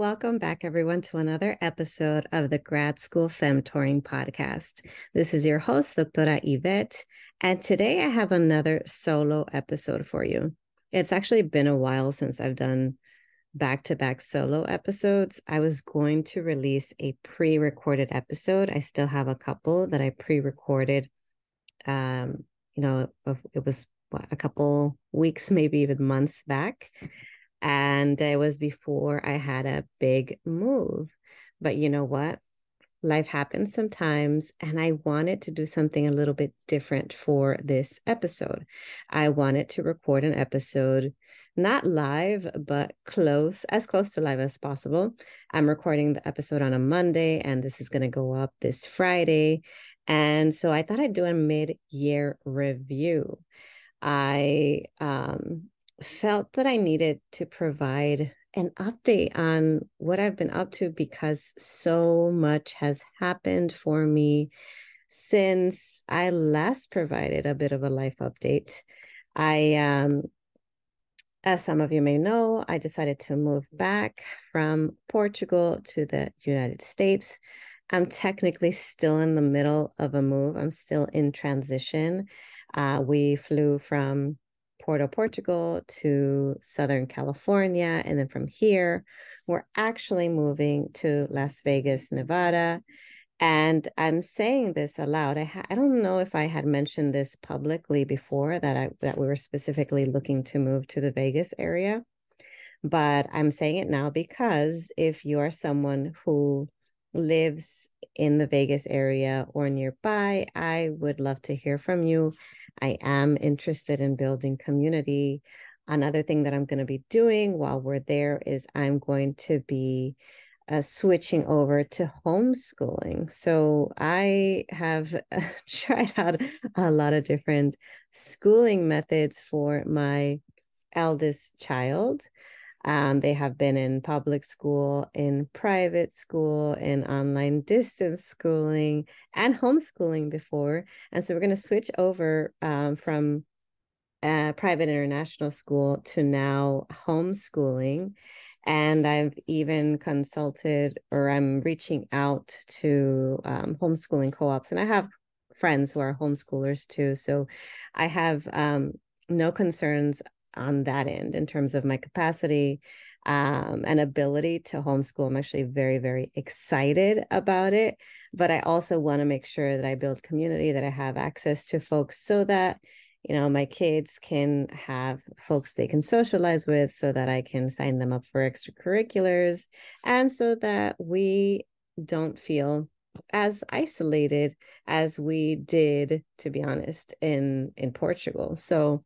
Welcome back, everyone, to another episode of the Grad School Femtoring podcast. This is your host, Doctora Yvette, and today I have another solo episode for you. It's actually been a while since I've done back to back solo episodes, I was going to release a pre recorded episode. I still have a couple that I pre recorded. Um, you know, it was what, a couple weeks, maybe even months back. And it was before I had a big move. But you know what? Life happens sometimes, and I wanted to do something a little bit different for this episode. I wanted to record an episode not live, but close, as close to live as possible. I'm recording the episode on a Monday, and this is going to go up this Friday. And so I thought I'd do a mid year review. I um, felt that I needed to provide an update on what I've been up to because so much has happened for me since I last provided a bit of a life update. I um, as some of you may know, I decided to move back from Portugal to the United States. I'm technically still in the middle of a move, I'm still in transition. Uh, we flew from Porto, Portugal to Southern California. And then from here, we're actually moving to Las Vegas, Nevada. And I'm saying this aloud. I ha- I don't know if I had mentioned this publicly before that I that we were specifically looking to move to the Vegas area, but I'm saying it now because if you are someone who lives in the Vegas area or nearby, I would love to hear from you. I am interested in building community. Another thing that I'm going to be doing while we're there is I'm going to be uh, switching over to homeschooling. So I have tried out a lot of different schooling methods for my eldest child. Um, they have been in public school, in private school, in online distance schooling, and homeschooling before. And so we're going to switch over um, from uh, private international school to now homeschooling. And I've even consulted or I'm reaching out to um, homeschooling co ops. And I have friends who are homeschoolers too. So I have um, no concerns on that end in terms of my capacity um, and ability to homeschool. I'm actually very, very excited about it. But I also want to make sure that I build community, that I have access to folks so that you know my kids can have folks they can socialize with so that i can sign them up for extracurriculars and so that we don't feel as isolated as we did to be honest in in portugal so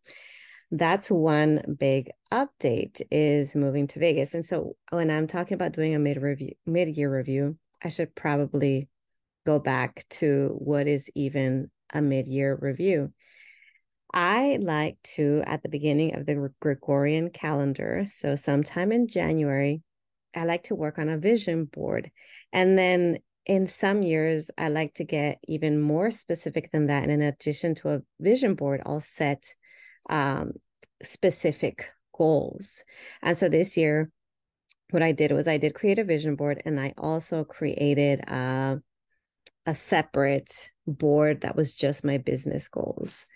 that's one big update is moving to vegas and so when i'm talking about doing a mid review mid-year review i should probably go back to what is even a mid-year review I like to, at the beginning of the Gregorian calendar, so sometime in January, I like to work on a vision board. And then in some years, I like to get even more specific than that. And in addition to a vision board, I'll set um, specific goals. And so this year, what I did was I did create a vision board and I also created uh, a separate board that was just my business goals.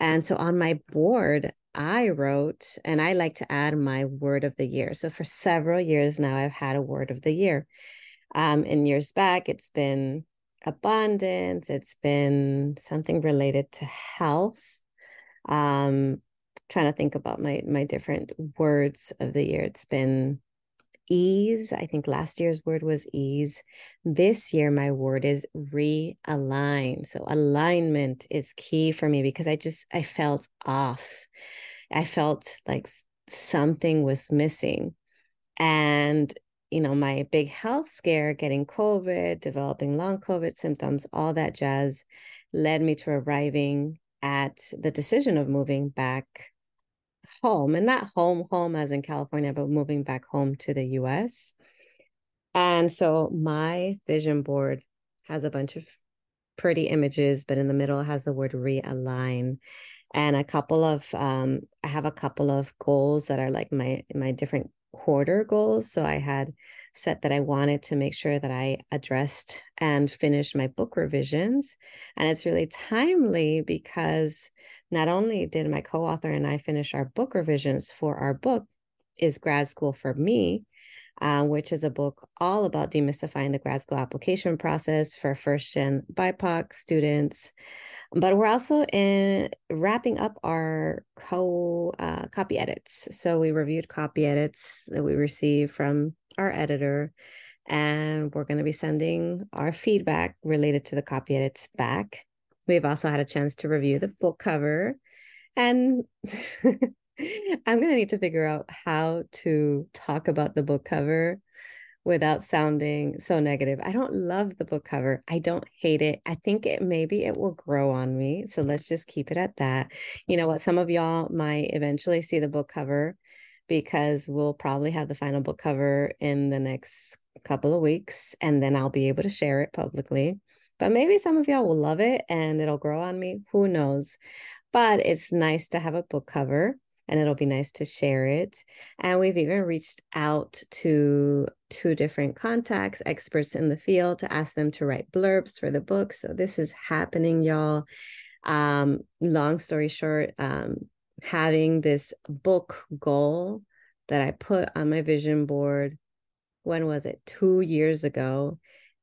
And so on my board, I wrote, and I like to add my word of the year. So for several years now, I've had a word of the year. Um, in years back, it's been abundance, it's been something related to health. Um, trying to think about my my different words of the year. It's been ease. I think last year's word was ease. This year, my word is realign. So alignment is key for me because I just, I felt off. I felt like something was missing. And, you know, my big health scare, getting COVID, developing long COVID symptoms, all that jazz led me to arriving at the decision of moving back home and not home, home as in California, but moving back home to the US. And so my vision board has a bunch of pretty images, but in the middle has the word realign and a couple of um I have a couple of goals that are like my my different quarter goals. So I had set that I wanted to make sure that I addressed and finished my book revisions. And it's really timely because not only did my co author and I finish our book revisions for our book, Is Grad School for Me? Uh, which is a book all about demystifying the grad school application process for first gen BIPOC students. But we're also in wrapping up our co uh, copy edits. So we reviewed copy edits that we received from our editor, and we're going to be sending our feedback related to the copy edits back. We've also had a chance to review the book cover, and I'm going to need to figure out how to talk about the book cover without sounding so negative. I don't love the book cover. I don't hate it. I think it maybe it will grow on me. So let's just keep it at that. You know what? Some of y'all might eventually see the book cover because we'll probably have the final book cover in the next couple of weeks and then I'll be able to share it publicly. But maybe some of y'all will love it and it'll grow on me. Who knows? But it's nice to have a book cover and it'll be nice to share it. And we've even reached out to two different contacts, experts in the field, to ask them to write blurbs for the book. So this is happening, y'all. Um, long story short, um, having this book goal that I put on my vision board, when was it? Two years ago,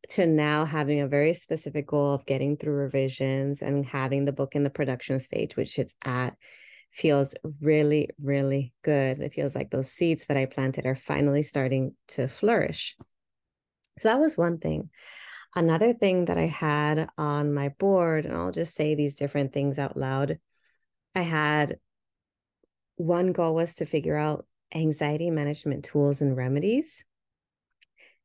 to now having a very specific goal of getting through revisions and having the book in the production stage, which it's at feels really, really good. It feels like those seeds that I planted are finally starting to flourish. So that was one thing. Another thing that I had on my board, and I'll just say these different things out loud. I had one goal was to figure out anxiety management tools and remedies.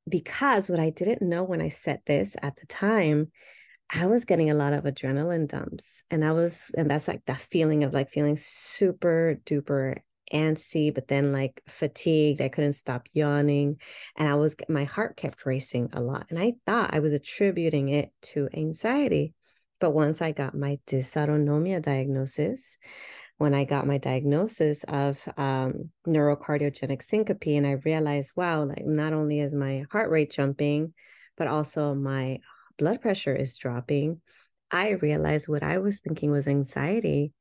Because what I didn't know when I set this at the time I was getting a lot of adrenaline dumps. And I was, and that's like that feeling of like feeling super duper antsy, but then like fatigued. I couldn't stop yawning. And I was, my heart kept racing a lot. And I thought I was attributing it to anxiety. But once I got my dysautonomia diagnosis, when I got my diagnosis of um, neurocardiogenic syncope, and I realized, wow, like not only is my heart rate jumping, but also my blood pressure is dropping, I realized what I was thinking was anxiety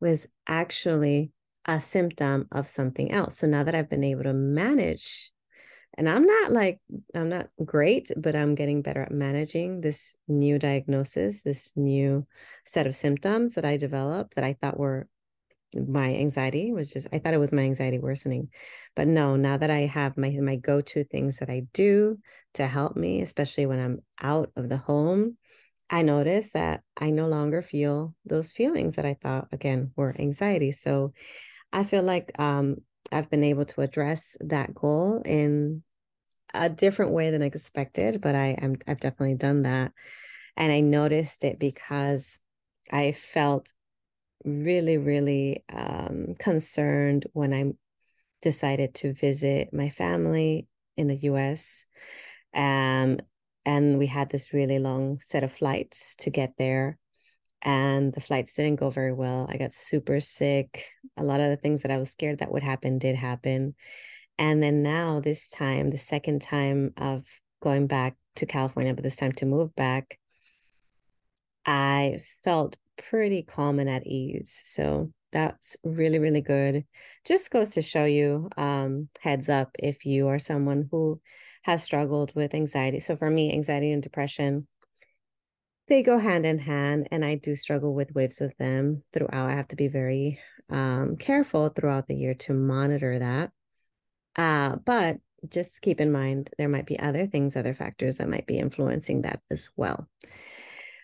was actually a symptom of something else. So now that I've been able to manage, and I'm not like, I'm not great, but I'm getting better at managing this new diagnosis, this new set of symptoms that I developed that I thought were my anxiety was just i thought it was my anxiety worsening but no now that i have my my go-to things that i do to help me especially when i'm out of the home i notice that i no longer feel those feelings that i thought again were anxiety. So i feel like um i've been able to address that goal in a different way than I expected but i am i've definitely done that. And i noticed it because i felt really, really um, concerned when I decided to visit my family in the US. Um, and we had this really long set of flights to get there. And the flights didn't go very well. I got super sick. A lot of the things that I was scared that would happen did happen. And then now, this time, the second time of going back to California, but this time to move back, I felt pretty calm and at ease. So that's really, really good. Just goes to show you, um, heads up if you are someone who has struggled with anxiety. So for me, anxiety and depression, they go hand in hand, and I do struggle with waves of them throughout. I have to be very um, careful throughout the year to monitor that. Uh, but just keep in mind there might be other things, other factors that might be influencing that as well.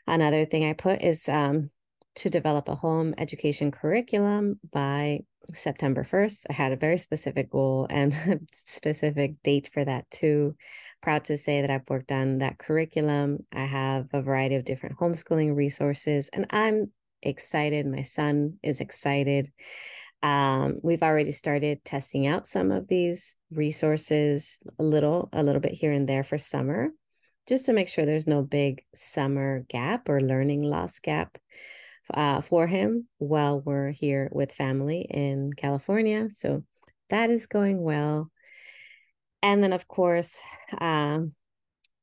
Another thing I put is um, to develop a home education curriculum by September 1st. I had a very specific goal and a specific date for that too. Proud to say that I've worked on that curriculum. I have a variety of different homeschooling resources, and I'm excited. My son is excited. Um, we've already started testing out some of these resources a little, a little bit here and there for summer, just to make sure there's no big summer gap or learning loss gap uh, for him while we're here with family in California. So that is going well. And then, of course, um,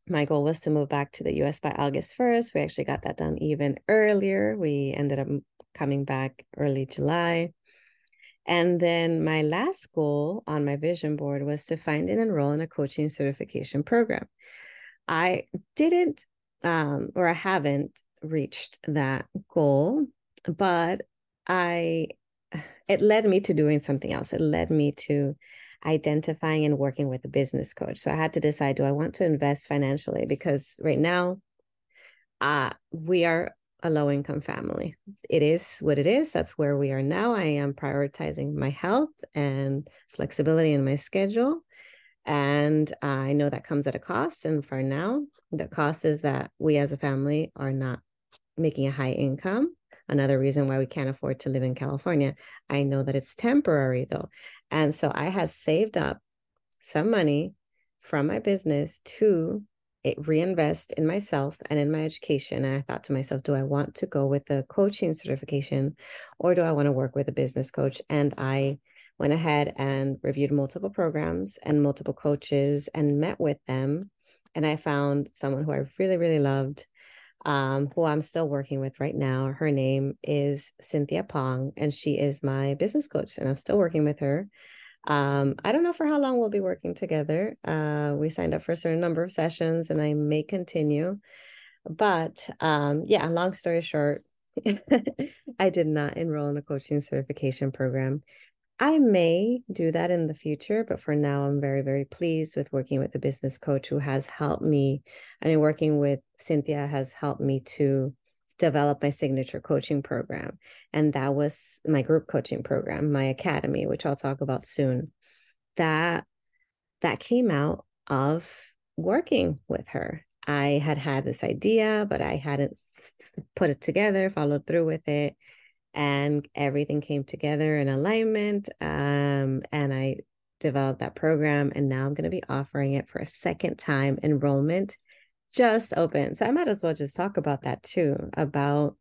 my goal was to move back to the US by August 1st. We actually got that done even earlier. We ended up coming back early July. And then my last goal on my vision board was to find and enroll in a coaching certification program. I didn't, um, or I haven't reached that goal, but I it led me to doing something else. It led me to identifying and working with a business coach. So I had to decide do I want to invest financially because right now uh we are a low income family. It is what it is. That's where we are now. I am prioritizing my health and flexibility in my schedule. And I know that comes at a cost. And for now, the cost is that we as a family are not making a high income. Another reason why we can't afford to live in California. I know that it's temporary though. And so I have saved up some money from my business to it reinvest in myself and in my education. And I thought to myself, do I want to go with the coaching certification or do I want to work with a business coach? And I went ahead and reviewed multiple programs and multiple coaches and met with them. And I found someone who I really, really loved um, who I'm still working with right now. Her name is Cynthia Pong, and she is my business coach, and I'm still working with her. Um, I don't know for how long we'll be working together. Uh, we signed up for a certain number of sessions, and I may continue. But um, yeah, long story short, I did not enroll in a coaching certification program. I may do that in the future, but for now, I'm very, very pleased with working with a business coach who has helped me. I mean, working with Cynthia has helped me to develop my signature coaching program. And that was my group coaching program, my academy, which I'll talk about soon. That that came out of working with her. I had had this idea, but I hadn't put it together, followed through with it and everything came together in alignment. Um, and I developed that program, and now I'm going to be offering it for a second time. Enrollment just open. So I might as well just talk about that too about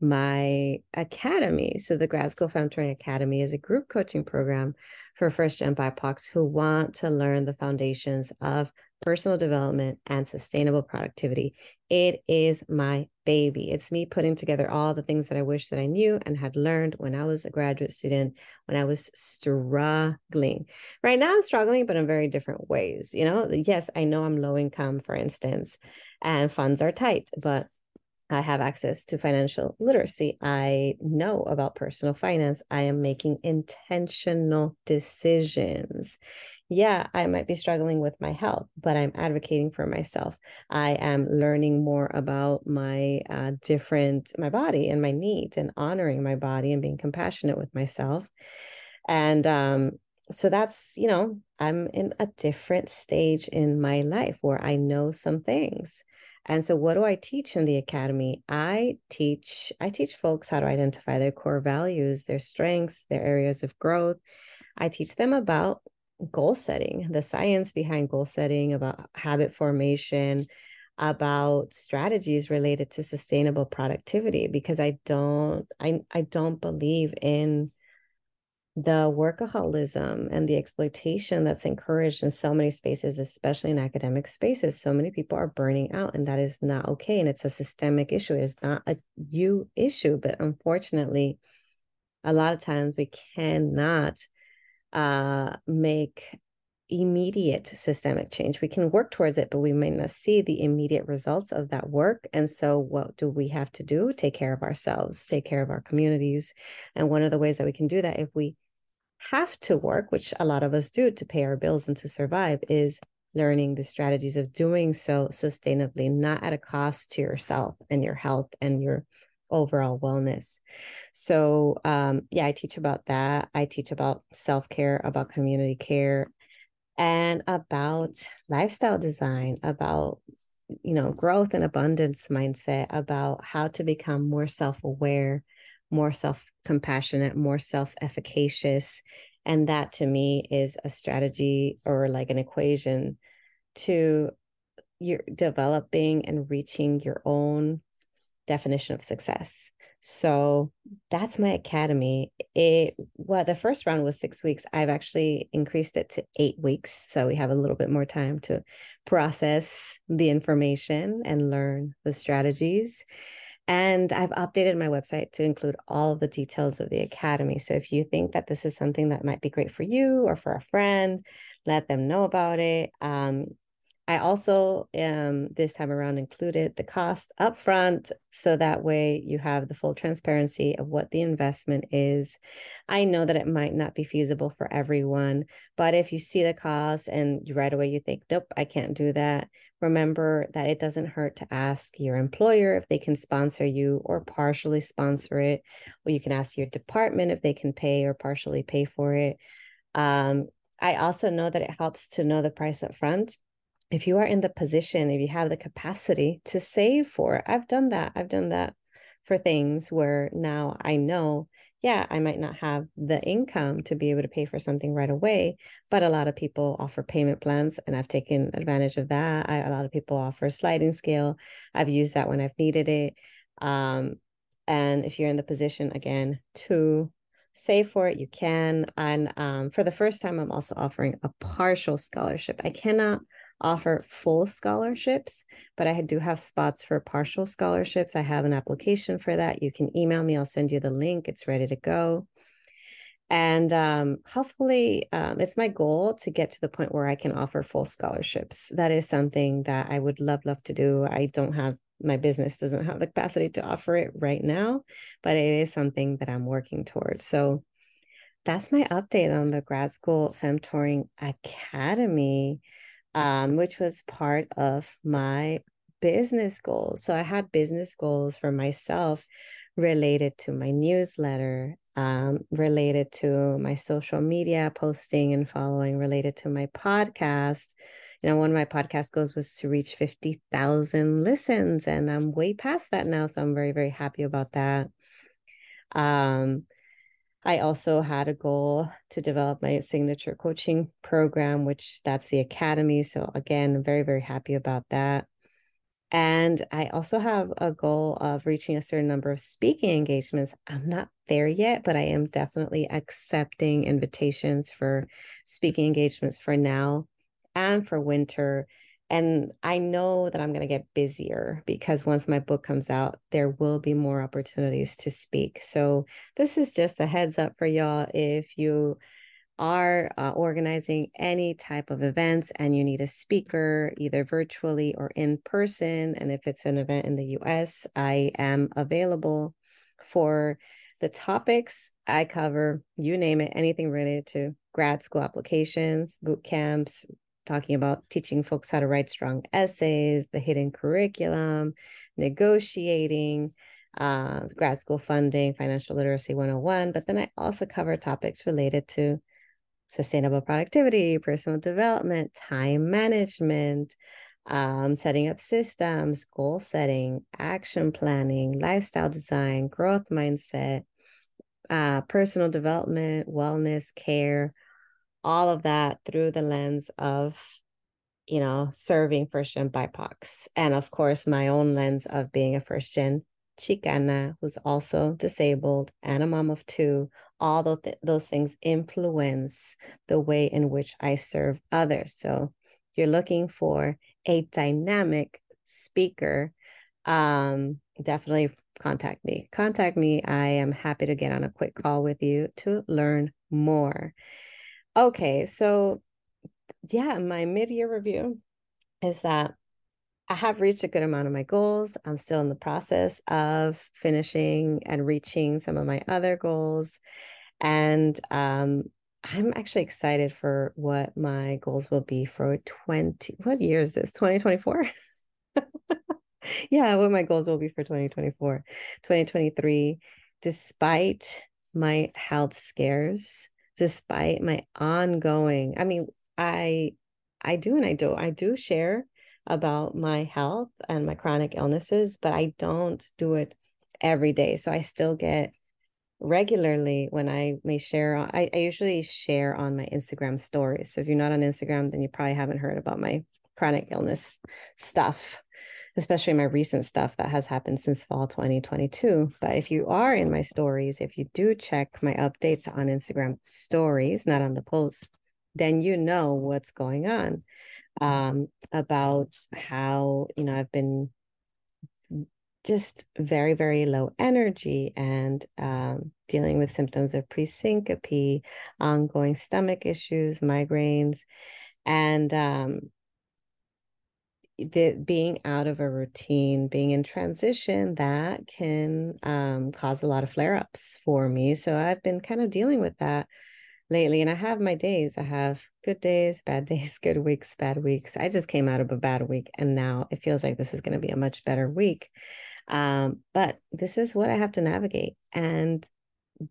my academy. So the Grad School Femtoring Academy is a group coaching program for first gen BIPOCs who want to learn the foundations of personal development, and sustainable productivity. It is my baby. It's me putting together all the things that I wish that I knew and had learned when I was a graduate student, when I was struggling. Right now, I'm struggling, but in very different ways. You know, yes, I know I'm low income, for instance, and funds are tight, but I have access to financial literacy. I know about personal finance. I am making intentional decisions yeah, I might be struggling with my health, but I'm advocating for myself. I am learning more about my uh, different, my body and my needs and honoring my body and being compassionate with myself. And um, so that's, you know, I'm in a different stage in my life where I know some things. And so what do I teach in the academy? I teach I teach folks how to identify their core values, their strengths, their areas of growth. I teach them about goal setting, the science behind goal setting, about habit formation, about strategies related to sustainable productivity because I don't I I don't believe in the workaholism and the exploitation that's encouraged in so many spaces, especially in academic spaces. So many people are burning out, and that is not okay. And it's a systemic issue. It's not a you issue, but unfortunately, a lot of times we cannot uh, make immediate systemic change. We can work towards it, but we may not see the immediate results of that work. And so, what do we have to do? Take care of ourselves, take care of our communities. And one of the ways that we can do that, if we have to work, which a lot of us do to pay our bills and to survive, is learning the strategies of doing so sustainably, not at a cost to yourself and your health and your overall wellness. So, um, yeah, I teach about that. I teach about self care, about community care, and about lifestyle design, about you know growth and abundance mindset, about how to become more self aware, more self compassionate, more self efficacious. And that to me is a strategy or like an equation to you're developing and reaching your own definition of success. So that's my academy. It well, the first round was six weeks. I've actually increased it to eight weeks. So we have a little bit more time to process the information and learn the strategies. And I've updated my website to include all of the details of the academy. So if you think that this is something that might be great for you or for a friend, let them know about it. Um, I also this time around included the cost upfront so that way you have the full transparency of what the investment is. I know that it might not be feasible for everyone, but if you see the cost and right away you think, nope, I can't do that, remember that it doesn't hurt to ask your employer if they can sponsor you or partially sponsor it. Or you can ask your department if they can pay or partially pay for it. Um, I also know that it helps to know the price up front. If you are in the position, if you have the capacity to save for it, I've done that. I've done that for things where now I know yeah, I might not have the income to be able to pay for something right away, but a lot of people offer payment plans, and I've taken advantage of that. I, a lot of people offer sliding scale. I've used that when I've needed it. Um, and if you're in the position again to save for it, you can. And um, for the first time, I'm also offering a partial scholarship. I cannot offer full scholarships, but I do have spots for partial scholarships. I have an application for that. You can email me, I'll send you the link. It's ready to go. And um, hopefully, um, it's my goal to get to the point where I can offer full scholarships. That is something that I would love, love to do. I don't have my business doesn't have the capacity to offer it right now, but it is something that I'm working towards. So that's my update on the grad school femtoring academy um, which was part of my business goals. So I had business goals for myself related to my newsletter, um, related to my social media posting and following, related to my podcast. You know, one of my podcast goals was to reach 50,000 listens, and I'm way past that now. So I'm very, very happy about that. Um, I also had a goal to develop my signature coaching program, which that's the academy. So again, I'm very, very happy about that. And I also have a goal of reaching a certain number of speaking engagements. I'm not there yet, but I am definitely accepting invitations for speaking engagements for now and for winter and I know that I'm going to get busier because once my book comes out, there will be more opportunities to speak. So, this is just a heads up for y'all. If you are uh, organizing any type of events and you need a speaker, either virtually or in person, and if it's an event in the US, I am available for the topics I cover, you name it, anything related to grad school applications, boot camps, talking about teaching folks how to write strong essays, the hidden curriculum, negotiating, uh, grad school funding, financial literacy 101. But then I also cover topics related to sustainable productivity, personal development, time management, um, setting up systems, goal setting, action planning, lifestyle design, growth mindset, uh, personal development, wellness, care, all of that through the lens of you know serving first gen bipocs and of course my own lens of being a first gen chicana who's also disabled and a mom of two. All those, th- those things influence the way in which i serve others. So you're looking for a dynamic speaker um definitely contact me. Contact me. I am happy to get on a quick call with you to learn more Okay, so yeah, my mid-year review is that I have reached a good amount of my goals. I'm still in the process of finishing and reaching some of my other goals. And um, I'm actually excited for what my goals will be for 20. What year is this? 2024? yeah, what my goals will be for 2024. 2023, despite my health scares, despite my ongoing, I mean, I I do and I do. I do share about my health and my chronic illnesses, but I don't do it every day. So I still get regularly when I may share. I, I usually share on my Instagram stories. So if you're not on Instagram, then you probably haven't heard about my chronic illness stuff, especially my recent stuff that has happened since fall 2022. But if you are in my stories, if you do check my updates on Instagram stories, not on the posts, then you know what's going on um, about how, you know, I've been just very, very low energy and um, dealing with symptoms of presyncope, ongoing stomach issues, migraines, and um, the being out of a routine, being in transition, that can um, cause a lot of flare ups for me. So I've been kind of dealing with that lately. And I have my days. I have good days, bad days, good weeks, bad weeks. I just came out of a bad week and now it feels like this is going to be a much better week. Um, but this is what I have to navigate. And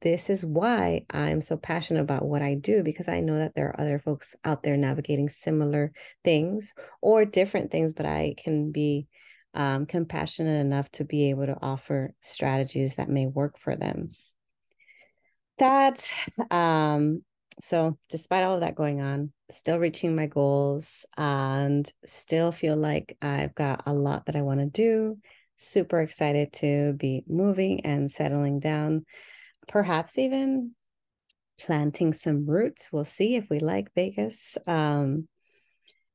this is why I'm so passionate about what I do because I know that there are other folks out there navigating similar things or different things, but I can be um, compassionate enough to be able to offer strategies that may work for them. That um, so despite all of that going on still reaching my goals and still feel like i've got a lot that i want to do super excited to be moving and settling down perhaps even planting some roots we'll see if we like vegas um,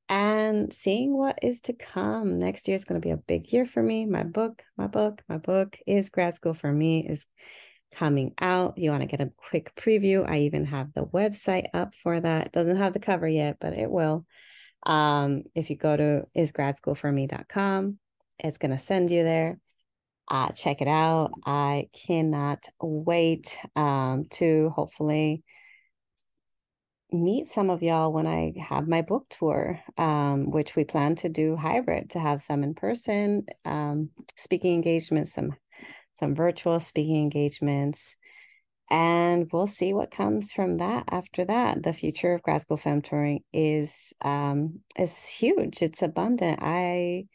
and seeing what is to come next year is going to be a big year for me my book my book my book is grad school for me is coming out. You want to get a quick preview. I even have the website up for that. It doesn't have the cover yet, but it will. Um, if you go to isgradschoolforme.com, it's going to send you there. Uh, check it out. I cannot wait um, to hopefully meet some of y'all when I have my book tour, um, which we plan to do hybrid to have some in person um, speaking engagements, some some virtual speaking engagements. And we'll see what comes from that after that. The future of grad school femtoring is um, is huge. It's abundant. I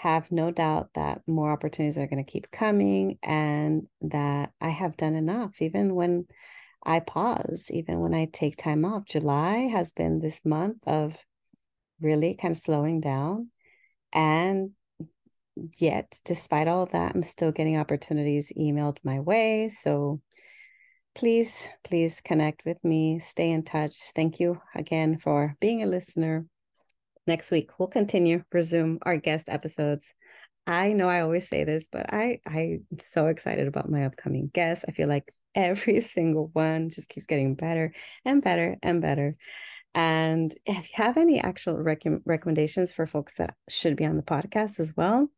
have no doubt that more opportunities are going to keep coming and that I have done enough. Even when I pause, even when I take time off. July has been this month of really kind of slowing down and yet, despite all that, I'm still getting opportunities emailed my way. So please, please connect with me, stay in touch. Thank you again for being a listener. Next week, we'll continue, resume our guest episodes. I know I always say this, but I I'm so excited about my upcoming guests. I feel like every single one just keeps getting better and better and better. And if you have any actual rec- recommendations for folks that should be on the podcast as well,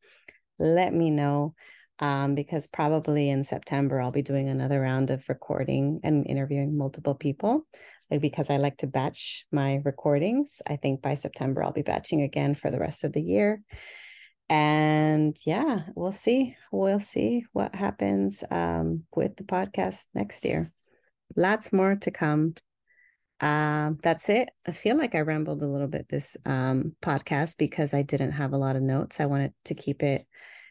let me know. Um, because probably in September, I'll be doing another round of recording and interviewing multiple people. Like because I like to batch my recordings. I think by September, I'll be batching again for the rest of the year. And yeah, we'll see. We'll see what happens um, with the podcast next year. Lots more to come. Um, that's it. I feel like I rambled a little bit this um, podcast because I didn't have a lot of notes. I wanted to keep it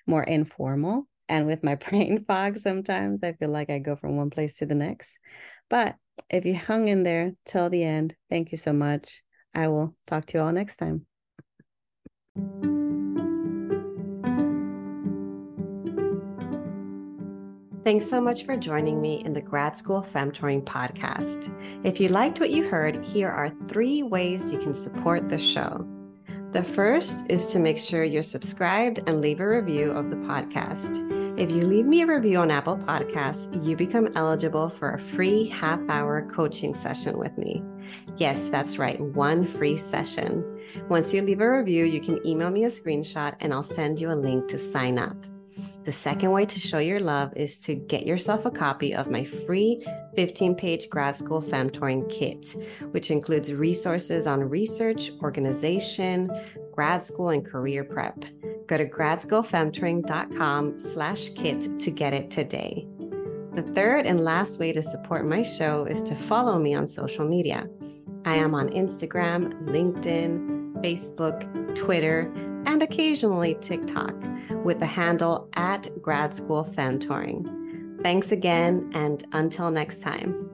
more informal. And with my brain fog, sometimes I feel like I go from one place to the next. But if you hung in there till the end, thank you so much. I will talk to you all next time. Thanks so much for joining me in the Grad School Femtoring podcast. If you liked what you heard, here are three ways you can support the show. The first is to make sure you're subscribed and leave a review of the podcast. If you leave me a review on Apple Podcasts, you become eligible for a free half hour coaching session with me. Yes, that's right, one free session. Once you leave a review, you can email me a screenshot and I'll send you a link to sign up. The second way to show your love is to get yourself a copy of my free 15 page grad school femtoring kit, which includes resources on research, organization, grad school, and career prep. Go to gradschoolfemtoring.com slash kit to get it today. The third and last way to support my show is to follow me on social media. I am on Instagram, LinkedIn, Facebook, Twitter, and occasionally TikTok with the handle at Grad School. Thanks again, and until next time.